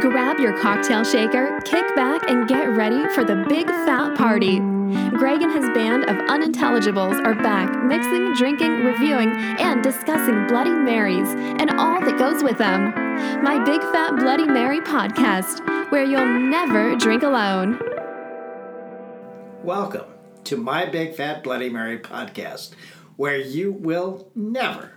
Grab your cocktail shaker, kick back, and get ready for the big fat party. Greg and his band of unintelligibles are back, mixing, drinking, reviewing, and discussing Bloody Marys and all that goes with them. My Big Fat Bloody Mary podcast, where you'll never drink alone. Welcome to my Big Fat Bloody Mary podcast, where you will never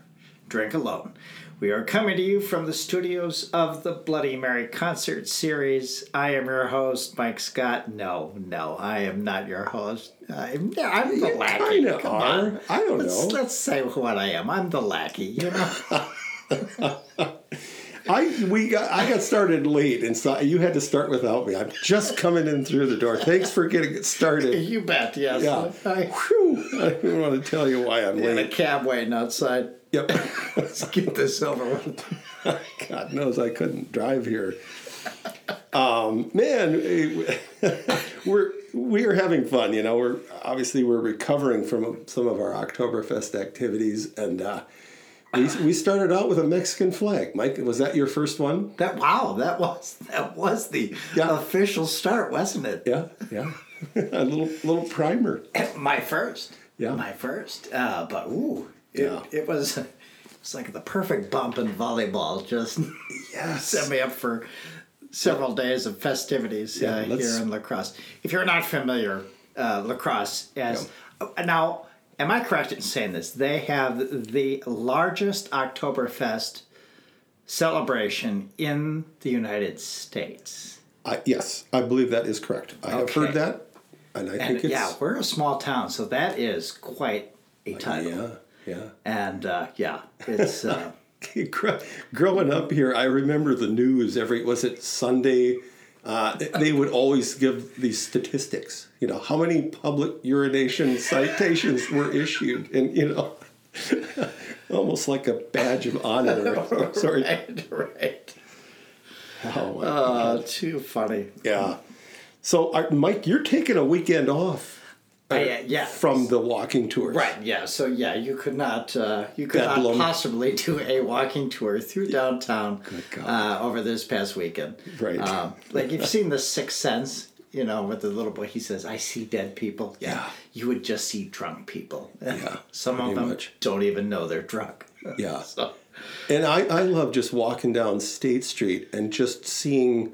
drink alone. We are coming to you from the studios of the Bloody Mary concert series. I am your host, Mike Scott. No, no, I am not your host. I'm, I'm the You lackey. kinda Come are. on. I don't let's, know. Let's say what I am. I'm the lackey. You know. I we got I got started late, and so you had to start without me. I'm just coming in through the door. Thanks for getting it started. you bet. Yes. Yeah. I, Whew, I don't want to tell you why I'm in a cab waiting outside. Yep. Let's get this over with. God knows I couldn't drive here. Um, man, eh, we're we are having fun. You know, we're obviously we're recovering from some of our Oktoberfest activities, and uh, we we started out with a Mexican flag. Mike, was that your first one? That wow, that was that was the Yeah. official start, wasn't it? Yeah, yeah. a little little primer. My first. Yeah. My first. Uh, but ooh, it, Yeah. it was it's like the perfect bump in volleyball. Just Yes. set me up for several days of festivities Yeah, uh, here in La Crosse. If you're not familiar, uh, La Crosse as uh, now. Am I correct in saying this? They have the largest Oktoberfest celebration in the United States. I, yes, I believe that is correct. I have heard that, and I And think it's yeah, we're a small town, so that is quite a title. yeah, yeah. And uh, yeah, it's uh, Growing up here, I remember the news every was it Sunday. Uh, they would always give these statistics. You know how many public urination citations were issued, and you know, almost like a badge of honor. Sorry. right, right. Oh, Uh, too funny. yeah. So, uh, Mike, you're taking a weekend off I, uh, yeah. from the walking tours. Right. Yeah. So yeah, you could not uh, you could not possibly do a walking tour through downtown uh, over this past weekend. Right. Um, like you've seen the Sixth Sense. You know, with the little boy, he says, "I see dead people." Yeah. You would just see drunk people. Yeah, Some of them much. don't even know they're drunk. Yeah. So. And I, I love just walking down State Street and just seeing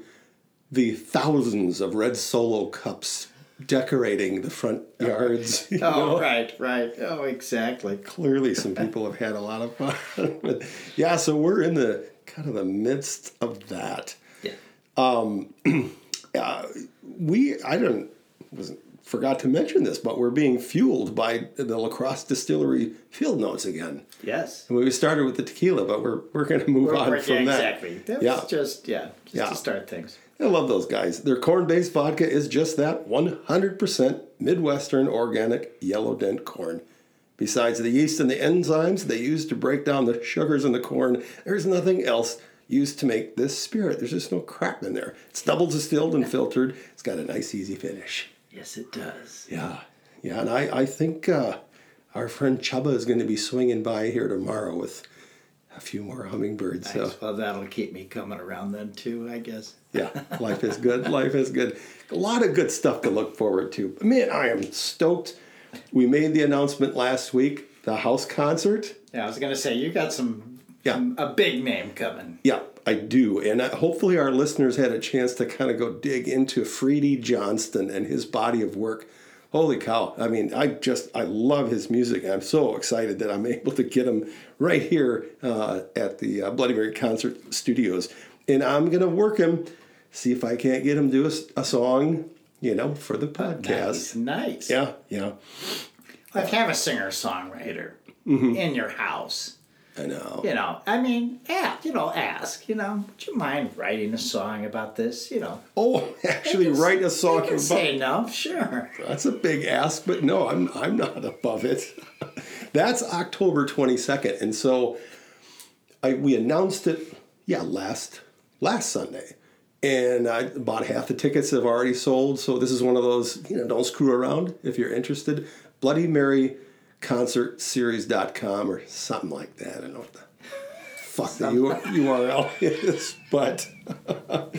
the thousands of red solo cups decorating the front yards. Oh, know? right, right. Oh, exactly. Clearly, some people have had a lot of fun. but yeah, so we're in the kind of the midst of that. Yeah. um We, I don't, wasn't, forgot to mention this, but we're being fueled by the La Crosse Distillery field notes again. Yes. And we started with the tequila, but we're, we're going to move on Right, from yeah, that. exactly. That Yeah. was just yeah, just Yeah. to start things. I love those guys. Their corn based vodka is just that 100% Midwestern organic yellow dent corn. Besides the yeast and the enzymes they use to break down the sugars in the corn, there's nothing else used to make this spirit. There's just no crap in there. It's double distilled and filtered. It's got a nice, easy finish. Yes, it does. Yeah. Yeah. And I, I think uh, our friend Chubba is going to be swinging by here tomorrow with a few more hummingbirds. So. Well, that'll keep me coming around then too, I guess. Yeah, life is good. Life is good. A lot of good stuff to look forward to. Man, I am stoked. We made the announcement last week, the house concert. Yeah, I was gonna say you got some, Yeah. some- a big name coming. Yeah, I do. And uh, hopefully our listeners had a chance to kind of go dig into Freedy Johnston and his body of work. Holy cow. I mean, I just, I love his music. I'm so excited that I'm able to get him right here uh, at the uh, Bloody Mary Concert Studios. And I'm going to work him, see if I can't get him to do a song, you know, for the podcast. Nice, nice. Yeah, yeah. Like have a singer songwriter Mm-hmm. in your house. I know. You know, I mean, ask, you know, ask. You know, would you mind writing a song about this? You know, Oh, actually, write a song can about say no, sure. That's a big ask, but no, I'm I'm not above it. That's October 22nd, and so I we announced it, yeah, last last Sunday, and I, about half the tickets have already sold. So this is one of those, you know, don't screw around if you're interested. Bloody Mary Concert Series.com or something like that. I don't know what the fuck the URL is, but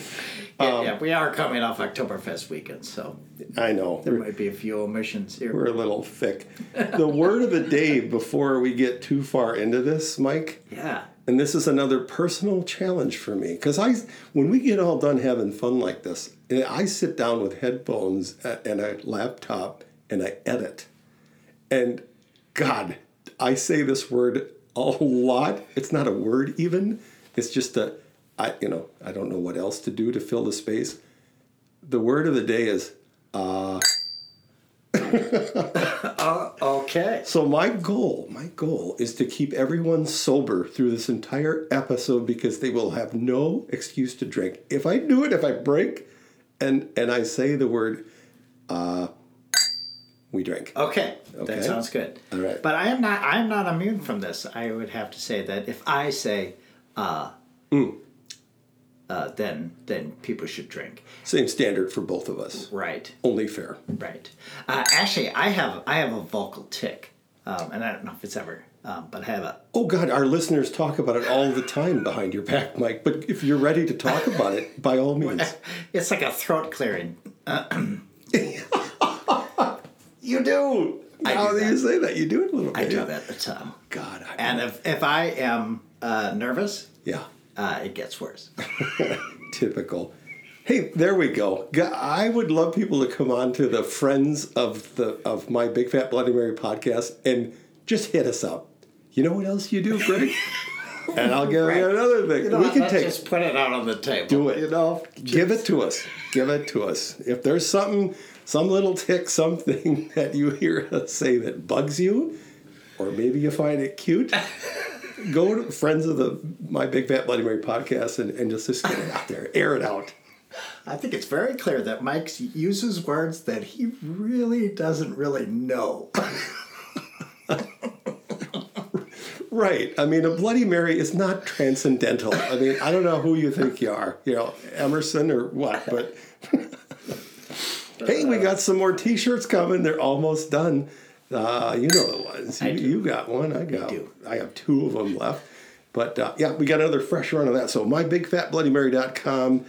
Yeah, yeah, we are coming off Oktoberfest weekend, so I know there might be a few omissions here. we're a little thick. The word of the day before we get too far into this, Mike, yeah. and this is another personal challenge for me because I, when we get all done having fun like this, eh, I sit down with headphones and a laptop and I edit, and God, I say this word a lot. It's not a word even. It's just a, I you know I don't know what else to do to fill the space. The word of the day is uh. Okay. So my goal, my goal is to keep everyone sober through this entire episode because they will have no excuse to drink. If I do it, if I break and and I say the word uh we drink. Okay. Okay. That sounds good. All right. But I am not I am not immune from this. I would have to say that if I say uh Mm. uh then then people should drink. Same standard for both of us. Right. Only fair. Right. Uh, actually I have I have a vocal tick. Um, and I don't know if it's ever um, but I have a Oh God, our listeners talk about it all the time behind your back, Mike. But if you're ready to talk about it, by all means. it's like a throat clearing. You do. I How do do you say that? You do it a little bit. I do yeah. that at the time. God. I, And if, if I am uh, nervous, yeah. uh, it gets worse. Typical. Hey, there we go. I would love people to come on to the friends of the of my Big Fat Bloody Mary podcast and just hit us up. You know what else you do, Greg? and I'll give Right. you another thing. You know, we can take just put it out on the table. do it. You know, Give it to us. Give it to us. If there's something, some little tick, something that you hear us say that bugs you, or maybe you find it cute, go to friends of the My Big Fat Bloody Mary podcast and, and just, just get it out there, air it out. I think it's very clear that Mike uses words that he really doesn't really know. Right. I mean, a Bloody Mary is not transcendental. I mean, I don't know who you think you are, you know, Emerson or what, but hey, we got some more T-shirts coming. They're almost done. Uh, you know the ones. You, you got one. I got. do. I have two of them left. But uh, yeah, we got another fresh run of that. So mybigfatbloodymary.com.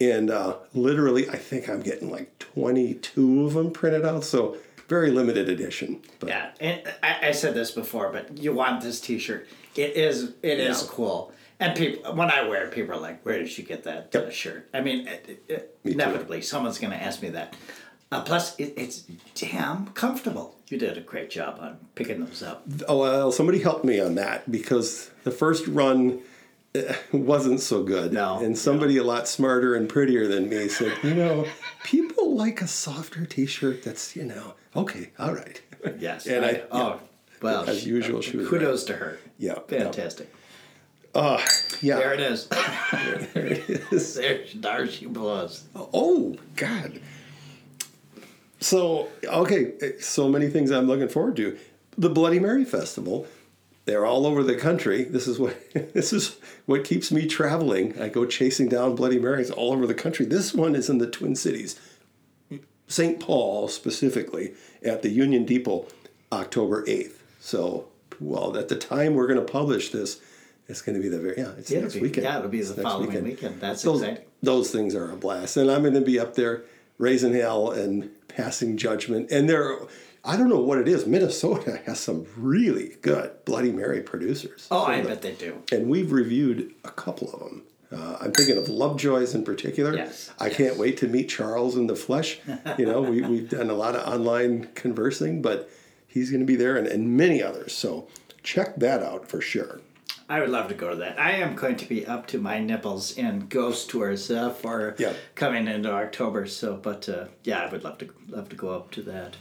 And uh, literally, I think I'm getting like 22 of them printed out. So very limited edition. But yeah, and I, I said this before, but you want this T-shirt. It is. It is Yeah. cool. And people, when I wear it, people are like, "Where did you get that uh, Yep. shirt?" I mean, it, it, too. inevitably, someone's going to ask me that. Uh, plus, it, it's damn comfortable. You did a great job on picking those up. Oh, well, somebody helped me on that because the first run eh, wasn't so good. No, And somebody a lot smarter and prettier than me said, you know, people like a softer t shirt that's, you know, okay, all right. Yes. And I, oh, well, As usual, she was kudos to her. Yeah, fantastic. yeah. There it is. There it is. there, there she blows. Oh, God. So, okay, eh, so many things I'm looking forward to. The Bloody Mary Festival. They're all over the country. This is what this is what keeps me traveling. I go chasing down Bloody Marys all over the country. This one is in the Twin Cities. St. Paul specifically at the Union Depot October 8th. So, well, at the time we're going to publish this, it's going to be the very, yeah, it's It'll next be- weekend. yeah, it'll be the next following weekend. That's those, exciting. Those things are a blast. And I'm going to be up there raising hell and passing judgment. And there, I don't know what it is. Minnesota has some really good Bloody Mary producers. Oh, I the- bet they do. and we've reviewed a couple of them. Uh, I'm thinking of Lovejoy's in particular. Yes, I yes. can't wait to meet Charles in the flesh. You know, we, we've done a lot of online conversing, but he's going to be there and, and many others. So check that out for sure. I would love to go to that. I am going to be up to my nipples in ghost tours uh, for Yeah. coming into October. So, but uh, yeah, I would love to love to go up to that.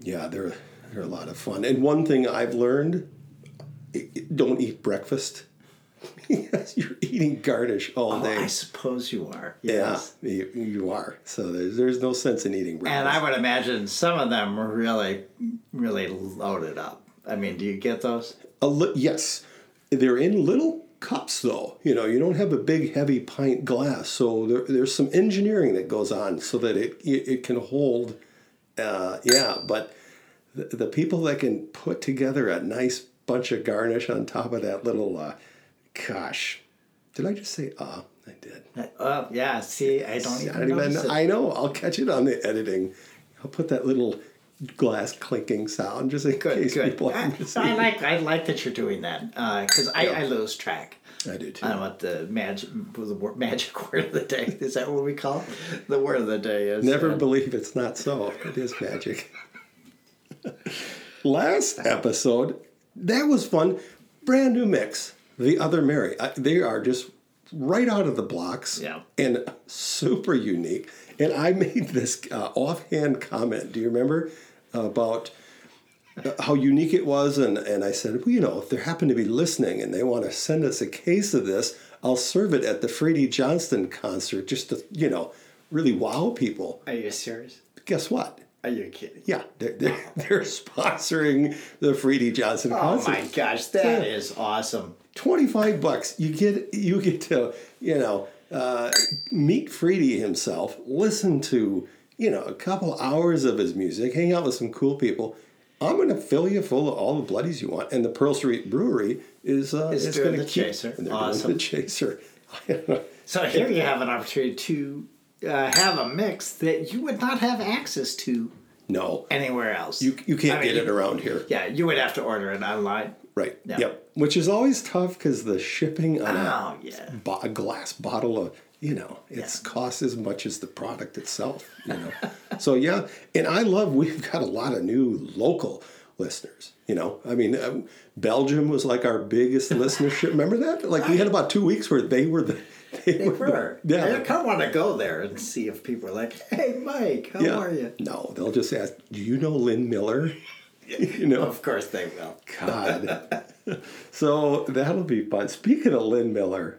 Yeah, they're, they're a lot of fun. And one thing I've learned don't eat breakfast. Yes, You're eating garnish all Oh, day. I suppose you are. yeah, Yes. you, you are. So there's, there's no sense in eating breakfast. And I would imagine some of them are really, really loaded up. I mean, do you get those? A li- yes, they're in little cups though. You know, you don't have a big heavy pint glass, so there, there's some engineering that goes on so that it it, it can hold. Uh, yeah, but the, the people that can put together a nice bunch of garnish on top of that little uh, gosh, did I just say uh? I did. Oh yeah. See, I don't I even. don't even. I know. I'll catch it on the editing. I'll put that little glass clinking sound just in Good, case good. people I, I like I like that you're doing that because I, I lose track. I do too. I what the magic the word, magic word of the day is. That what we call it? the word of the day is? Never uh, believe it's not so. It is magic. Last episode, that was fun. Brand new mix. The Other Mary. I, they are just right out of the blocks Yeah. and super unique. And I made this uh, offhand comment. Do you remember about uh, how unique it was? And, and I said, well, you know, if they happen to be listening and they want to send us a case of this, I'll serve it at the Freedy Johnston concert just to, you know, really wow people. Are you serious? Guess what? Are you kidding? Yeah, they're, they're, they're sponsoring the Freedy Johnston concert. Oh my gosh, that is awesome. 25 bucks. You get you get to, you know, uh, meet Freedy himself, listen to, you know, a couple hours of his music, hang out with some cool people. I'm going to fill you full of all the bloodies you want. And the Pearl Street Brewery is uh, Is going to the keep chaser. they're Awesome. doing the chaser. So here you have an opportunity to uh, have a mix that you would not have access to no, anywhere else. you you can't I mean, get it around here. Yeah, you would have to order it online. Right. Yeah. Yep. Which is always tough because the shipping on a Oh yeah. bo- a glass bottle of you know it's costs as much as the product itself you know so yeah and i love we've got a lot of new local listeners you know i mean uh, belgium was like our biggest listenership remember that like we had about two weeks where they were the they, They were. the- yeah I kind of want to go there and see if people are like, "Hey, Mike, how yeah are you?" no they'll just ask do you know lynn miller you know Of course they will. God. so that'll be fun. Speaking of Lynn Miller,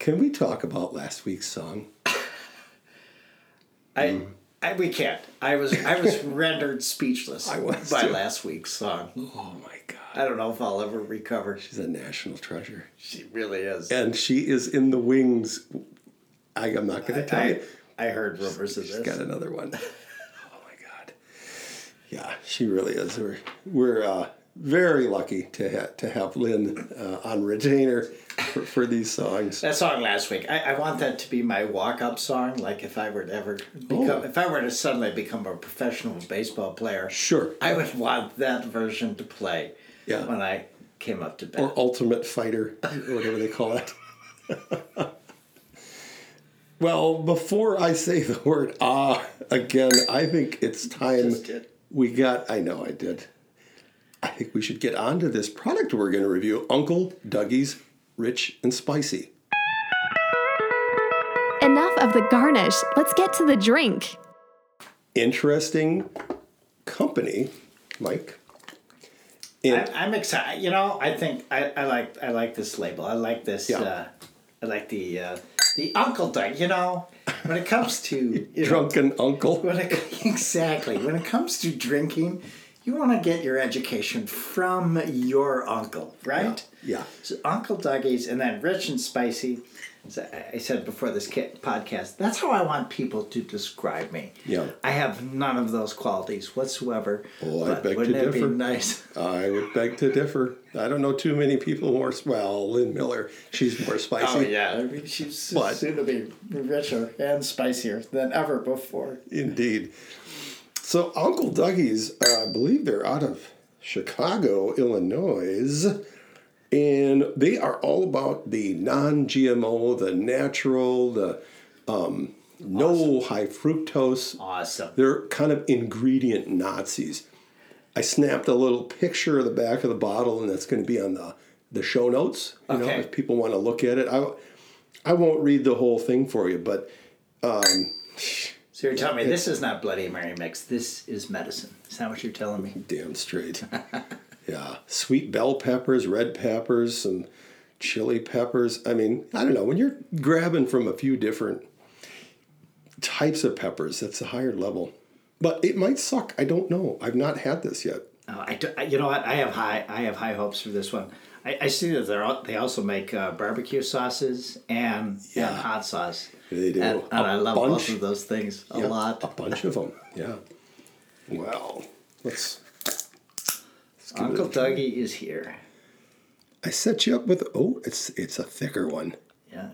can we talk about last week's song? I, Mm. I we can't. I was I was rendered speechless I was by too. last week's song. Oh my God. I don't know if I'll ever recover. She's a national treasure. She really is. And she is in the wings. I, I'm not going to tell I, you. I heard rumors of She's this. got another one. Oh my God. Yeah, she really is. We're, we're uh, very lucky to, ha- to have Lynn uh, on retainer for, for these songs. That song last week. I, I want that to be my walk-up song. Like if I were to ever become, Oh. if I were to suddenly become a professional baseball player, Sure. I would want that version to play. Yeah. When I came up to bat. or Ultimate Fighter, or whatever they call it. well, before I say the word ah again, I think it's time we got. I know I did. I think we should get on to this product we're going to review Uncle Dougie's Rich and Spicy. Enough of the garnish. Let's get to the drink. Interesting company, Mike. And I, I'm excited. You know, I think I, I like I like this label. I like this. Yeah. Uh, I like the uh, the Uncle Doug. You know, when it comes to you know, drunken uncle. when it, exactly when it comes to drinking, you want to get your education from your uncle, right? Yeah. So Uncle Dougie's, and then rich and spicy. So I- said before this podcast, that's how I want people to describe me. Yeah. I have none of those qualities whatsoever. Oh, I beg to differ. nice? I would beg to differ. I don't know too many people more. Well, Lynn Miller, she's more spicy. Oh yeah, I mean, she's But- soon to be richer and spicier than ever before. Indeed. So Uncle Dougie's, uh, I believe they're out of Chicago, Illinois, and they are all about the non-GMO, the natural, the um, no high fructose. Awesome. They're kind of ingredient Nazis. I snapped a little picture of the back of the bottle, and that's going to be on the the show notes. You know, Okay. if people want to look at it, I I won't read the whole thing for you, but. Um, So you're telling me this is not Bloody Mary mix. This is medicine. Is that what you're telling me? Damn straight. yeah. Sweet bell peppers, red peppers, some chili peppers. I mean, I don't know. When you're grabbing from a few different types of peppers, that's a higher level. But it might suck. I don't know. I've not had this yet. Oh, I, do- you know what? I have high I have high hopes for this one. I, I see that they're al- they also make uh, barbecue sauces and, Yeah. and hot sauce. They do. And, and I love bunch. both of those things a Yeah, lot. A bunch of them. Yeah. Well, let's. let's Uncle. Dougie is here. I set you up with oh, it's it's a thicker one. Yeah.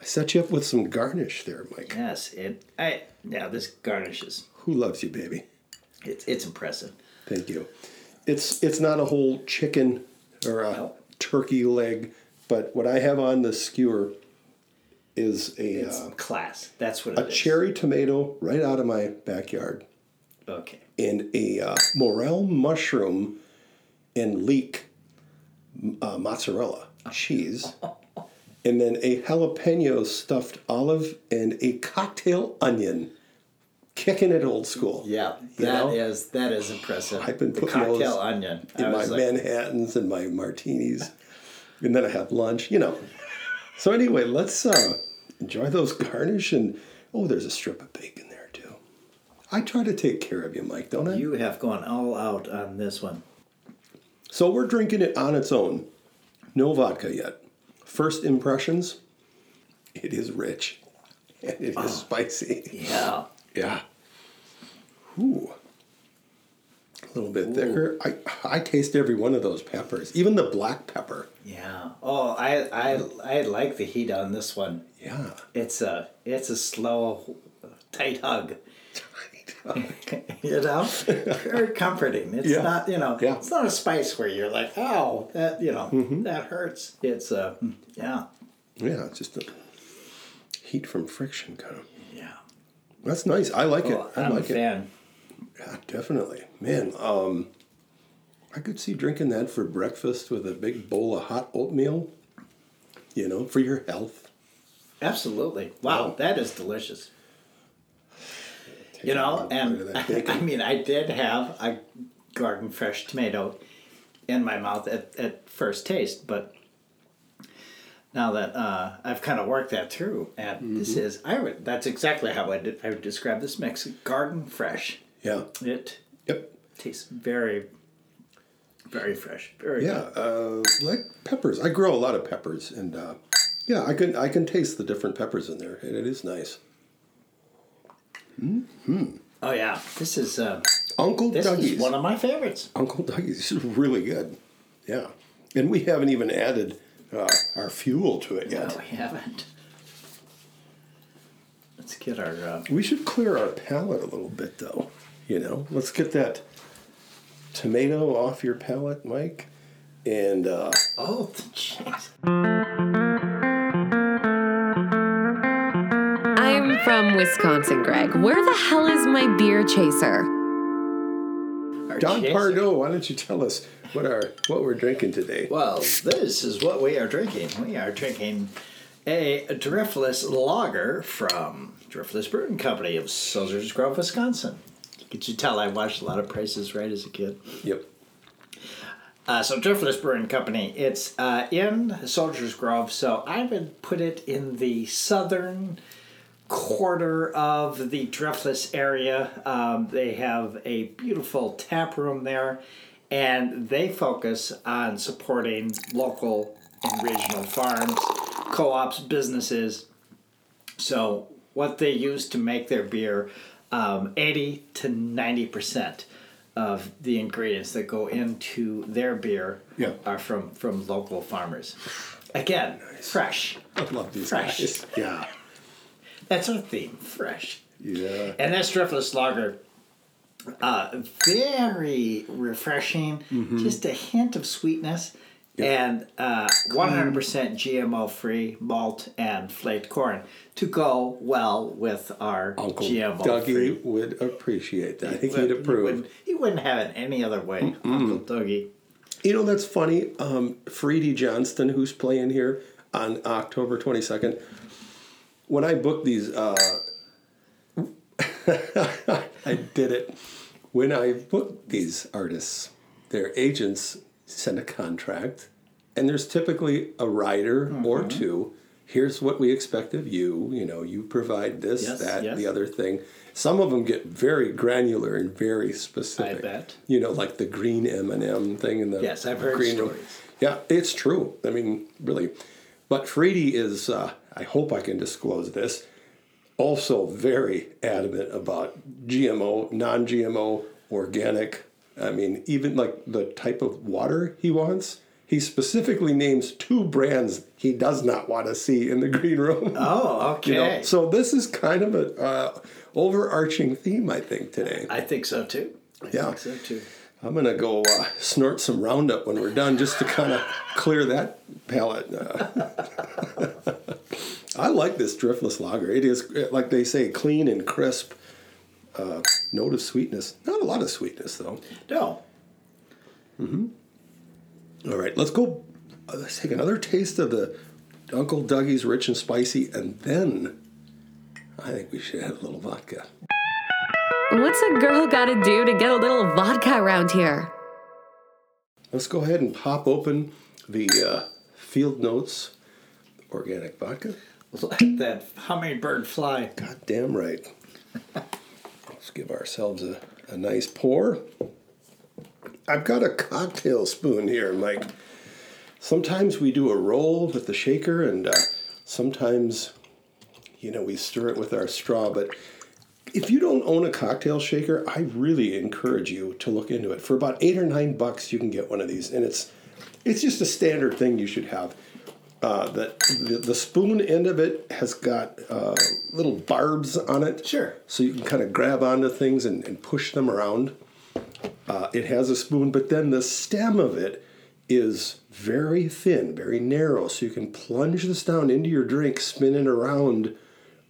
I set you up with some garnish there, Mike. Yes. It. I. Yeah. This garnishes. Who loves you, baby? It's it's impressive. Thank you. It's it's not a whole chicken or a No. turkey leg, but what I have on the skewer is a It's uh, class. That's what a is. cherry tomato right out of my backyard, Okay. and a uh, morel mushroom and leek uh, mozzarella cheese, and then a jalapeno stuffed olive and a cocktail onion. Kicking it old school. Yeah. You That is know? that is impressive. I've been the putting cocktail those onion. in my like, Manhattans and my martinis, and then I have lunch. You know. So anyway, let's uh, enjoy those garnish and oh, there's a strip of bacon there too. I try to take care of you, Mike, don't I? You have gone all out on this one. so we're drinking it on its own, no vodka yet. First impressions, it is rich and it is spicy. Yeah. Yeah. Ooh. A little bit thicker. I I taste every one of those peppers, even the black pepper. Yeah. Oh, I I I like the heat on this one. Yeah. It's a it's a slow, tight hug. you know, very comforting. It's Yeah. not you know, Yeah. it's not a spice where you're like, oh, that you know, that hurts. It's uh, yeah, Yeah, it's just a heat from friction kind of. yeah. That's nice. I like Well, it. I I'm like a it. Yeah, definitely. Man, um I could see drinking that for breakfast with a big bowl of hot oatmeal. You know, for your health. Absolutely. Wow, Wow. that is delicious. Take You know, and I mean, I did have a garden fresh tomato in my mouth at, at first taste, but now that uh, I've kind of worked that through, and this Mm-hmm. is I would that's exactly how I did, I would describe this mix: garden fresh. Yeah. It Yep. tastes very, very fresh. Very Yeah, uh, like peppers. I grow a lot of peppers, and uh, yeah, I can I can taste the different peppers in there, and it is nice. Hmm. Oh yeah, this is uh, Uncle this Dougie's. is one of my favorites. Uncle Dougie's. This is really good. Yeah, and we haven't even added uh, our fuel to it yet. No, we haven't. Let's get our. Uh, We should clear our palate a little bit, though. You know, let's get that tomato off your palate, Mike, and uh, oh, jeez. I'm from Wisconsin, Greg. Where the hell is my beer chaser? Our Don chaser. Pardo. Why don't you tell us what our what we're drinking today? Well, this is what we are drinking. We are drinking a driftless lager from Driftless Brewing Company of Soldiers Grove, Wisconsin. Could you tell I watched a lot of Prices Right as a kid? Yep. Uh, so Driftless Brewing Company, it's uh, in Soldiers Grove, so I would put it in the southern quarter of the Driftless area. Um, they have a beautiful tap room there, and they focus on supporting local and regional farms, co-ops, businesses. So what they use to make their beer, um, eighty to ninety percent of the ingredients that go into their beer Yeah. are from from local farmers. Again, fresh. I love these Fresh. guys. Yeah. That's our theme, fresh. Yeah. And that Driftless Lager, uh, very refreshing, just a hint of sweetness, and uh, 100% GMO free malt and flaked corn to go well with our Uncle GMO Dougie free. would appreciate that. I think He he'd wouldn't- approve. He wouldn't, he wouldn't have it any other way, Uncle Dougie. You know, that's funny. Um, Freedy Johnston, who's playing here on October 22nd, when I booked these, uh, I did it. When I booked these artists, their agents send a contract, and there's typically a rider or Mm-hmm. two. Here's what we expect of you. You know, you provide this, Yes, that, yes. the other thing. Some of them get very granular and very specific. I bet. You know, like the green M and m thing in the Yes, I've heard green stories. Yeah, it's true. I mean, really. But Freedy is, uh, I hope I can disclose this, also very adamant about GMO, non GMO, organic. I mean, even like the type of water he wants, he specifically names two brands he does not want to see in the green room. Oh, okay. You know, so this is kind of a uh, overarching theme, I think, today. I think so too. I Yeah. think so too. I'm gonna go uh, snort some Roundup when we're done, just to kind of clear that palate. Uh, I like this driftless lager. It is like they say, clean and crisp. Uh, note of sweetness. Not a lot of sweetness though. No. All right, let's go. uh, Let's take another taste of the Uncle Dougie's Rich and Spicy, and then I think we should add a little vodka. What's a girl gotta do to get a little vodka around here? Let's go ahead and pop open the uh, Field Notes organic vodka. Let that hummingbird fly. God damn right. Let's give ourselves a, a nice pour. I've got a cocktail spoon here, Mike. Sometimes we do a roll with the shaker, and uh, sometimes, you know, we stir it with our straw. But if you don't own a cocktail shaker, I really encourage you to look into it. For about eight or nine bucks, you can get one of these, and it's it's just a standard thing you should have. Uh, that the, the spoon end of it has got uh, little barbs on it. Sure. So you can kind of grab onto things and, and push them around. Uh, it has a spoon, but then the stem of it is very thin, very narrow, so you can plunge this down into your drink, spin it around,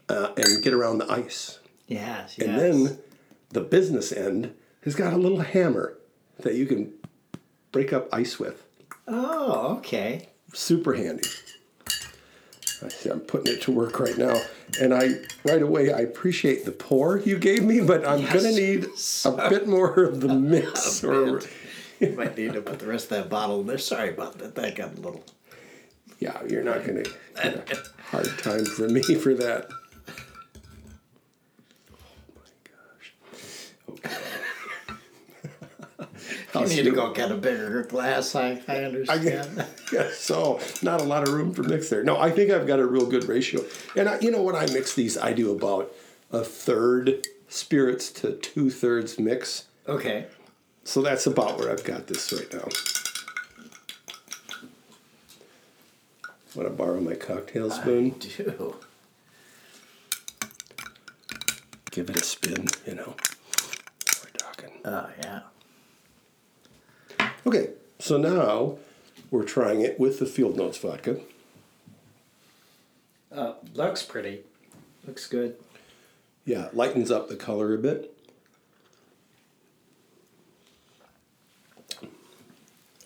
uh, and get around the ice. Yes, yes. And then the business end has got a little hammer that you can break up ice with. Oh, okay. Super handy. I see I'm putting it to work right now. And I, right away, I appreciate the pour you gave me, but I'm going to need a bit more of the mix. or, You might need to put the rest of that bottle in there. Sorry about that. That got a little. yeah, you're not going to get a hard time for me for that. Oh my gosh. You need to go get a bigger glass. I, I I understand. guess, yeah, so not a lot of room for mix there. No, I think I've got a real good ratio. And I, you know when I mix these, I do about a third spirits to two thirds mix. okay. So that's about where I've got this right now. Want to borrow my cocktail spoon? I Do. Give it a spin, you know. We're talking. Oh, yeah. Okay, so now we're trying it with the Field Notes vodka. Uh, looks pretty. Looks good. Yeah, it lightens up the color a bit.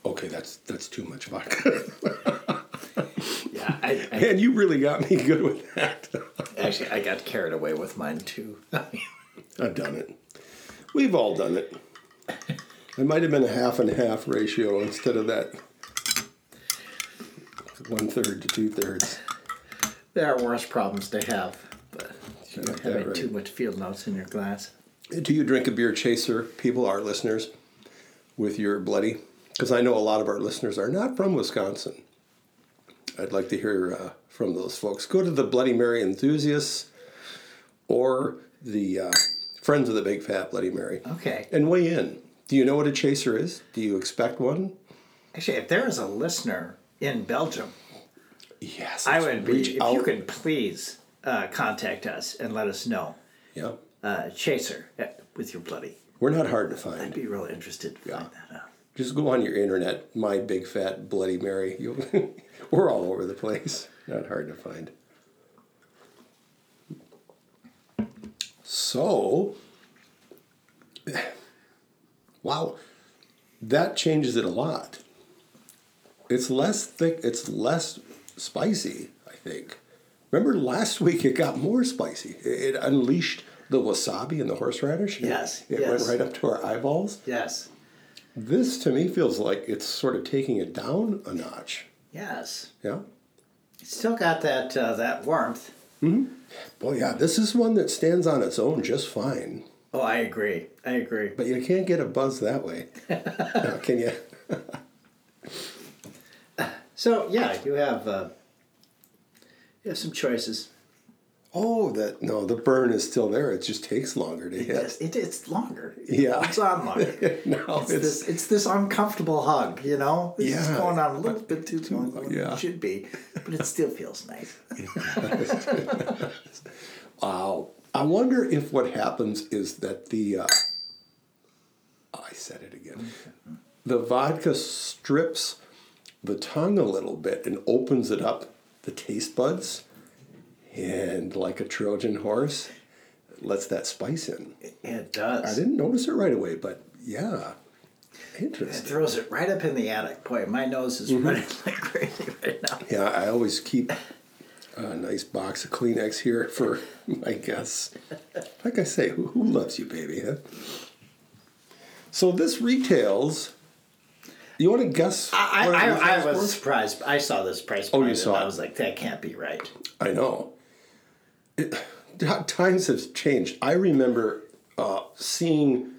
Okay, that's that's too much vodka. Yeah, I, I Man, you really got me good with that. actually I got carried away with mine too. I've done it. We've all done it. It might have been a half and half ratio instead of that one third to two thirds. there are worse problems to have, but you having right. too much field notes in your glass. Do you drink a beer chaser, people, our listeners, with your bloody? Because I know a lot of our listeners are not from Wisconsin. I'd like to hear uh, from those folks. Go to the Bloody Mary enthusiasts or the uh, Friends of the Big Fat Bloody Mary Okay. and weigh in. Do you know what a chaser is? Do you expect one? Actually, if there is a listener in Belgium, Yes. I would be. If out. you could please uh, contact us and let us know, Yeah. uh, Chaser uh, with your bloody. We're not hard to find. I'd be really interested to find that out. Just go on your internet, my big fat Bloody Mary. You'll, we're all over the place. Not hard to find. So, wow, that changes it a lot. It's less thick, it's less spicy, I think. Remember last week it got more spicy. It, it unleashed the wasabi and the horseradish. Yes, It yes. went right up to our eyeballs. Yes. This to me feels like it's sort of taking it down a notch. Yes. Yeah. It's still got that uh, that warmth. Well, yeah, this is one that stands on its own just fine. Oh, I agree. I agree. But you can't get a buzz that way. Now, can you? So yeah, you have uh, you have some choices. Oh, that no, the burn is still there. It just takes longer to hit. Yes, it, it's longer. Yeah. It's on longer. no, It's, this it's this uncomfortable hug, you know? It's Yeah. going on a little bit too long than yeah. it should be, but it still feels nice. Wow. I wonder if what happens is that the. Uh, I said it again. The vodka strips the tongue a little bit and opens it up, the taste buds, and like a Trojan horse, lets that spice in. It does. I didn't notice it right away, but yeah, Interesting. It throws it right up in the attic. Boy, my nose is Mm-hmm. running like crazy right now. Yeah, I always keep a nice box of Kleenex here for my guests. Like I say, who, who loves you, baby? Huh? So this retails. You want to guess? I, what it I, I was surprised. I saw this price Oh, you saw I was like, that can't be right. I know. It, times have changed. I remember uh, seeing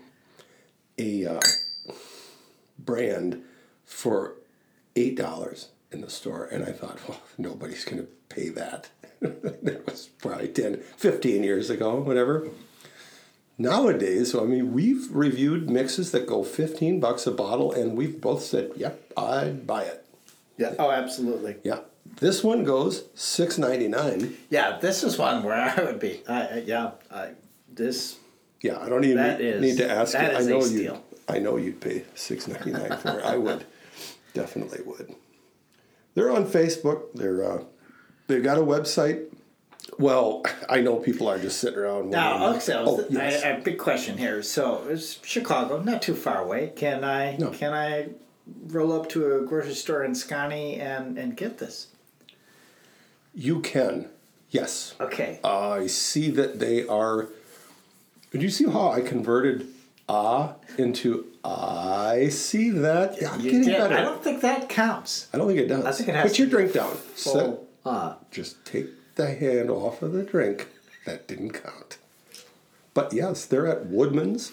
a uh, brand for eight dollars in the store, and I thought, well, nobody's going to pay that. that was probably 10, 15 years ago, whatever. Nowadays, so I mean, we've reviewed mixes that go fifteen bucks a bottle, and we've both said, "Yep, I'd buy it." Yeah. Oh, absolutely. Yeah, this one goes six ninety nine. Yeah, this is one where I would be. I, I, yeah, I, this. Yeah, I don't even need, is- need to ask that you. I is a know you. steal. I know you'd pay six ninety nine for it. I would, definitely would. They're on Facebook. They're uh, they've got a website. Well, I know people are just sitting around. Now, okay, oh, yes. I, I, big question here. So it's Chicago, not too far away. Can I No. can I roll up to a grocery store in Scotty and and get this? you can. Yes, Okay. I see that they are. Did you see how I converted ah into I see that? Yeah, I'm You getting did- better. I don't think that counts. I don't think it does. I think it has Put your drink down. Set- uh, just take the hand off of the drink. That didn't count. But yes, they're at Woodman's.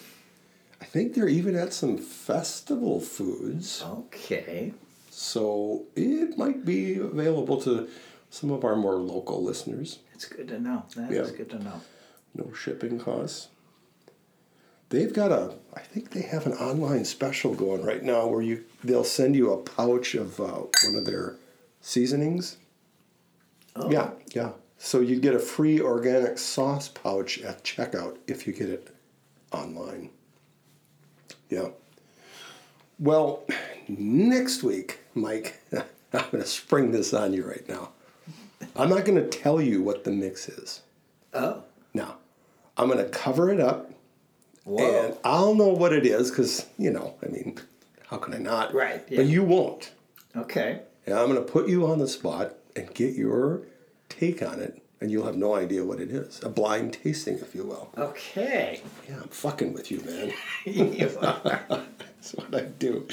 I think they're even at some festival foods. okay. So it might be available to some of our more local listeners. It's good to know. That is Yeah. good to know. No shipping costs. They've got a, I think they have an online special going right now where you they'll send you a pouch of uh, one of their seasonings. Oh. Yeah, yeah. So you get a free organic sauce pouch at checkout if you get it online. Yeah. Well, next week, Mike, I'm going to spring this on you right now. I'm not going to tell you what the mix is. Oh. No. I'm going to cover it up Whoa. and I'll know what it is because, you know, I mean, how can I not? Right, yeah. But you won't. okay. And I'm going to put you on the spot and get your take on it, and you'll have no idea what it is. A blind tasting, if you will. Okay. Yeah, I'm fucking with you, man. You are. That's what I do.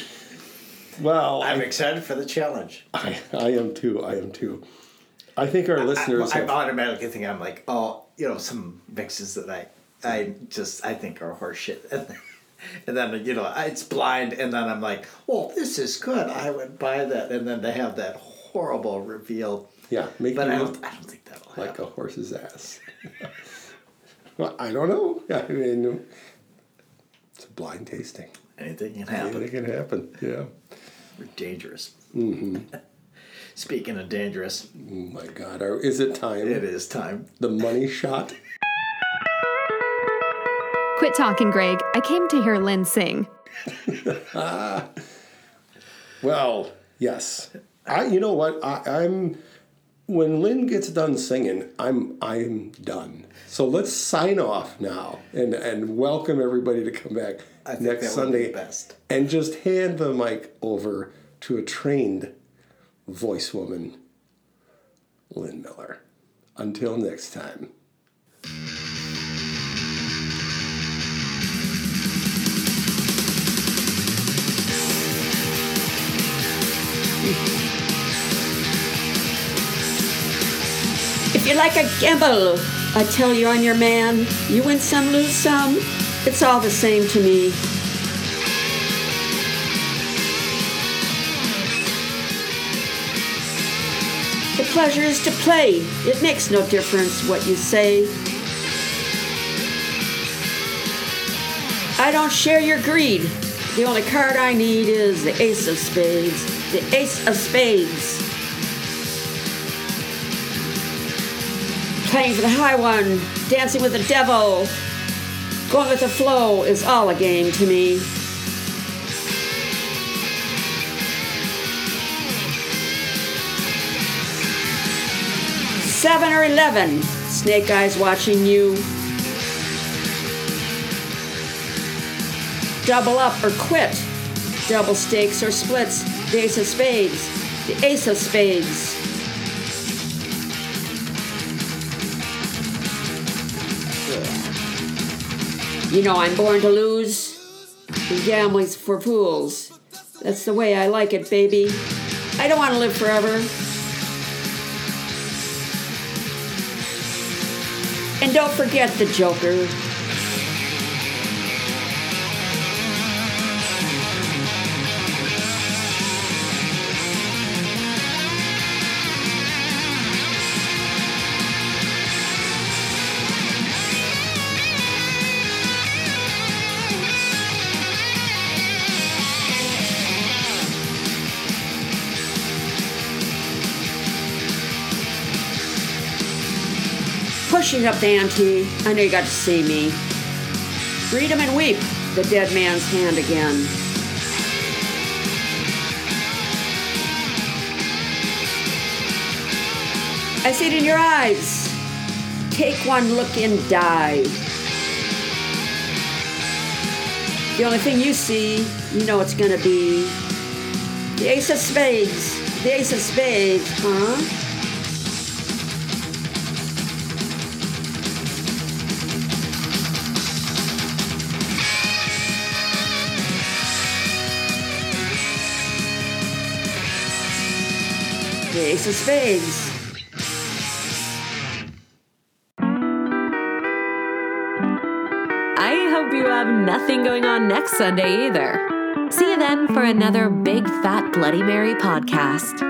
Well, I'm I, excited for the challenge. I, I am too. I am too. I think our listeners I, am automatically thinking I'm like, oh, you know, some mixes that I, I just I think are horseshit, and then, and then you know it's blind, and then I'm like, well, this is good. I would buy that, and then they have that horrible reveal. yeah, make But I don't, I don't think that'll like happen. a horse's ass. well, I don't know. I mean, it's a blind tasting. Anything can happen. Anything happen. can happen. Yeah. We're dangerous. Mm-hmm. Speaking of dangerous, Oh my God. Are, is it time? it is time. The money shot. Quit talking, Greg. I came to hear Lynn sing. Well, yes. I. You know what? I, I'm. When Lynn gets done singing, I'm I'm done. So let's sign off now and and welcome everybody to come back next that would be Sunday best. and just hand the mic over to a trained voice woman, Lynn Miller. Until next time. If you like a gamble, I tell you on your man, you win some, lose some. It's all the same to me. The pleasure is to play. It makes no difference what you say. I don't share your greed. The only card I need is the Ace of Spades. The Ace of Spades. Playing for the high one, dancing with the devil. Going with the flow is all a game to me. Seven or eleven, Snake Eyes watching you. Double up or quit. Double stakes or splits. The ace of spades. The ace of spades. You know I'm born to lose. And gambling's for fools. That's the way I like it, baby. I don't want to live forever. And don't forget the Joker. Up the ante. I know you got to see me. Read 'em and weep. The dead man's hand again. I see it in your eyes. Take one look and die. The only thing you see, you know it's gonna be the ace of spades. The ace of spades, huh? The ace of spades. I hope you have nothing going on next Sunday either. See you then for another Big Fat Bloody Mary podcast.